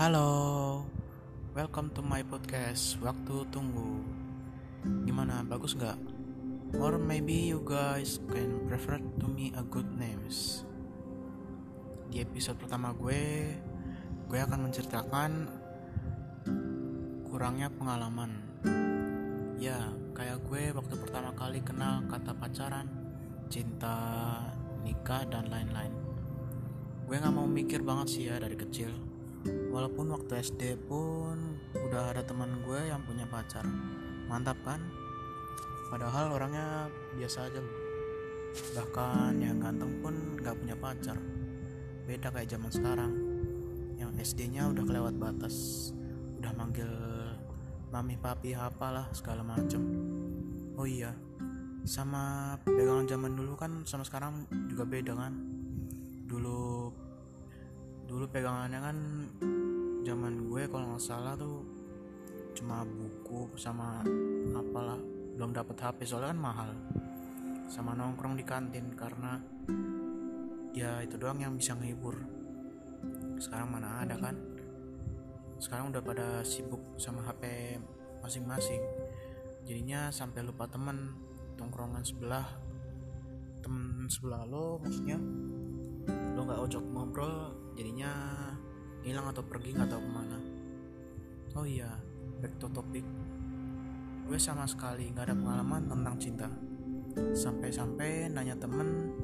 Halo, welcome to my podcast. Waktu tunggu. Gimana? Bagus nggak? Or maybe you guys can prefer to me a good names. Di episode pertama gue, gue akan menceritakan kurangnya pengalaman. Ya, kayak gue waktu pertama kali kenal kata pacaran, cinta, nikah, dan lain-lain. Gue gak mau mikir banget sih ya dari kecil. Walaupun waktu SD pun udah ada teman gue yang punya pacar. Mantap kan? Padahal orangnya biasa aja. Bahkan yang ganteng pun gak punya pacar. Beda kayak zaman sekarang. Yang SD-nya udah kelewat batas. Udah manggil mami papi apalah segala macem. Oh iya, sama pegangan zaman dulu kan sama sekarang juga beda kan dulu dulu pegangannya kan zaman gue kalau nggak salah tuh cuma buku sama apalah belum dapat HP soalnya kan mahal. Sama nongkrong di kantin karena ya itu doang yang bisa ngehibur. Sekarang mana ada kan? Sekarang udah pada sibuk sama HP masing-masing. Jadinya sampai lupa temen tongkrongan sebelah temen sebelah lo maksudnya. Lo nggak ojok ngobrol jadinya hilang atau pergi nggak tahu ke mana. Oh iya back to topic. Gue sama sekali nggak ada pengalaman tentang cinta. Sampai-sampai nanya temen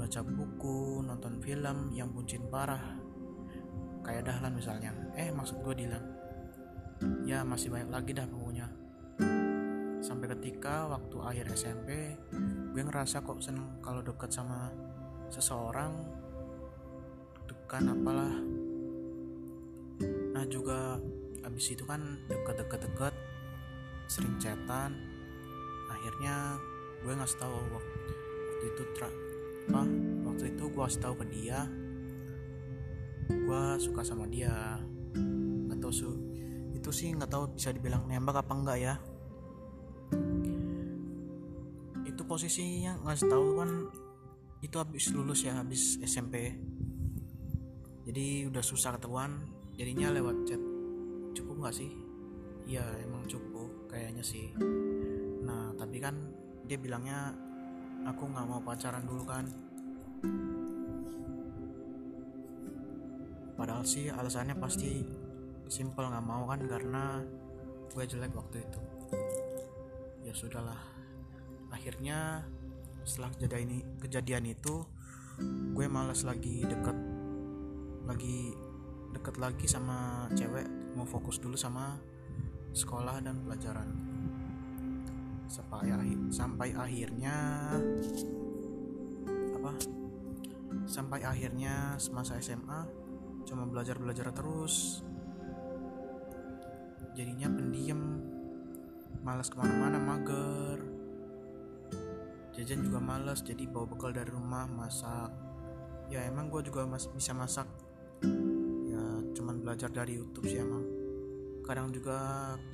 baca buku nonton film yang buncin parah. Kayak Dahlan misalnya. Eh maksud gue Dilan. Ya masih banyak lagi dah pokoknya sampai ketika waktu akhir SMP gue ngerasa kok seneng kalau deket sama seseorang dekan apalah. Nah juga abis itu kan deket-deket-deket sering chatan. Akhirnya gue ngasih tahu waktu itu tra apa waktu itu gue kasih tahu ke dia. Gue suka sama dia. Atau su itu sih nggak tahu bisa dibilang nembak apa enggak ya. Itu posisinya ngasih tahu kan itu habis lulus ya habis SMP jadi udah susah ketemuan jadinya lewat chat. Cukup nggak sih? Ya emang cukup kayaknya sih. Nah tapi kan dia bilangnya aku nggak mau pacaran dulu kan. Padahal sih alasannya pasti simple nggak mau kan karena gue jelek waktu itu. Ya sudahlah. Akhirnya setelah kejadian ini kejadian itu gue malas lagi deket lagi deket lagi sama cewek mau fokus dulu sama sekolah dan pelajaran. Sampai sampai akhirnya apa? Sampai akhirnya semasa SMA cuma belajar belajar terus. Jadinya pendiam malas ke mana-mana mager. Jajan juga males jadi bawa bekal dari rumah masak. Ya emang gue juga mas bisa masak belajar dari YouTube sih emang. Kadang juga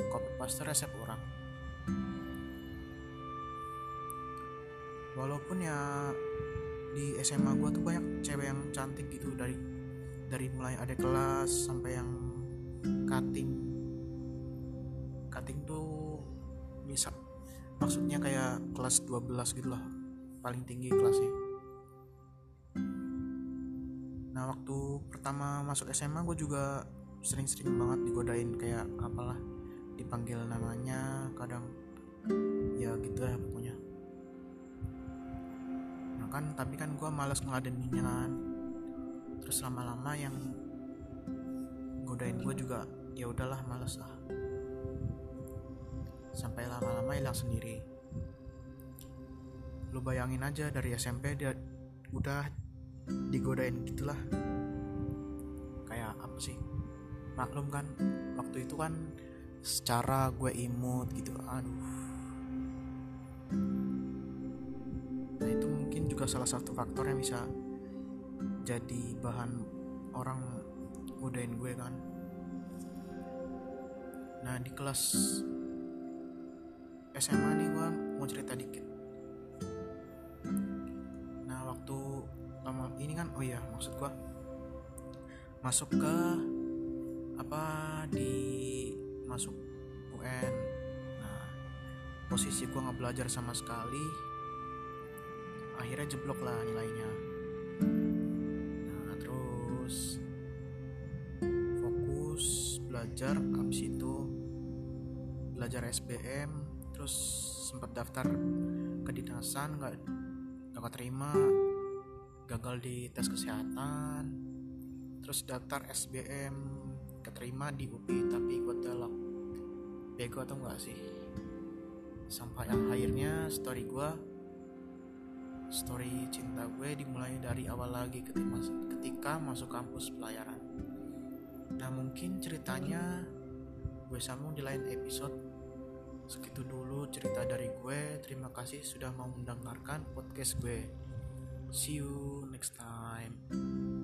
copy paste resep orang. Walaupun ya di SMA gue tuh banyak cewek yang cantik gitu dari dari mulai ada kelas sampai yang cutting. Cutting tuh bisa maksudnya kayak kelas 12 gitu lah paling tinggi kelasnya nah waktu pertama masuk SMA gue juga sering-sering banget digodain kayak apalah dipanggil namanya kadang ya gitu lah pokoknya. Nah kan tapi kan gue males ngeladeninnya kan. Terus lama-lama yang godain gue juga ya udahlah males lah. Sampai lama-lama hilang sendiri. Lu bayangin aja dari SMP dia udah digodain gitulah. Kayak apa sih? Maklum kan waktu itu kan secara gue imut gitu aduh. Nah itu mungkin juga salah satu faktor yang bisa jadi bahan orang godain gue kan. Nah di kelas SMA nih gue mau cerita dikit ini kan oh iya maksud gue masuk ke apa di masuk UN nah posisi gue nggak belajar sama sekali akhirnya jeblok lah nilainya. Nah terus fokus belajar abis itu belajar SBM terus sempat daftar kedinasan nggak nggak terima gagal di tes kesehatan terus daftar SBM keterima di UPI tapi gue telak. Bego atau enggak sih? Sampai akhirnya story gue story cinta gue dimulai dari awal lagi ketika, ketika masuk kampus pelayaran. Nah mungkin ceritanya gue sambung di lain episode. Segitu dulu cerita dari gue. Terima kasih sudah mau mendengarkan podcast gue See you next time.